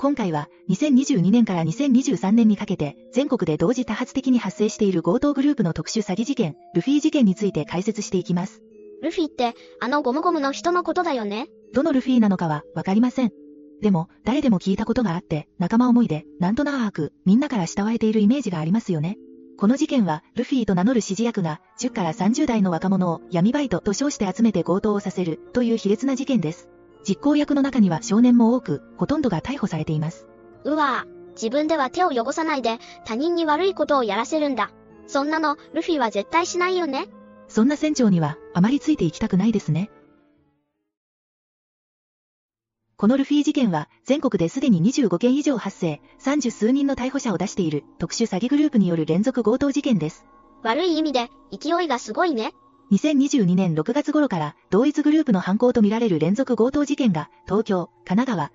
今回は2022年から2023年にかけて全国で同時多発的に発生している強盗グループの特殊詐欺事件、ルフィ事件について解説していきます。ルフィって、あのゴムゴムの人のことだよね？どのルフィなのかはわかりません。でも、誰でも聞いたことがあって、仲間思いで、なんとなく、みんなから慕われているイメージがありますよね。この事件は、ルフィと名乗る指示役が、10から30代の若者を闇バイトと称して集めて強盗をさせる、という卑劣な事件です。実行役の中には少年も多く、ほとんどが逮捕されています。うわぁ、自分では手を汚さないで、他人に悪いことをやらせるんだ。そんなの、ルフィは絶対しないよねそんな船長には、あまりついていきたくないですね。このルフィ事件は、全国ですでに25件以上発生、30数人の逮捕者を出している、特殊詐欺グループによる連続強盗事件です。悪い意味で、勢いがすごいね。2022年6月頃から、同一グループの犯行とみられる連続強盗事件が、東京、神奈川、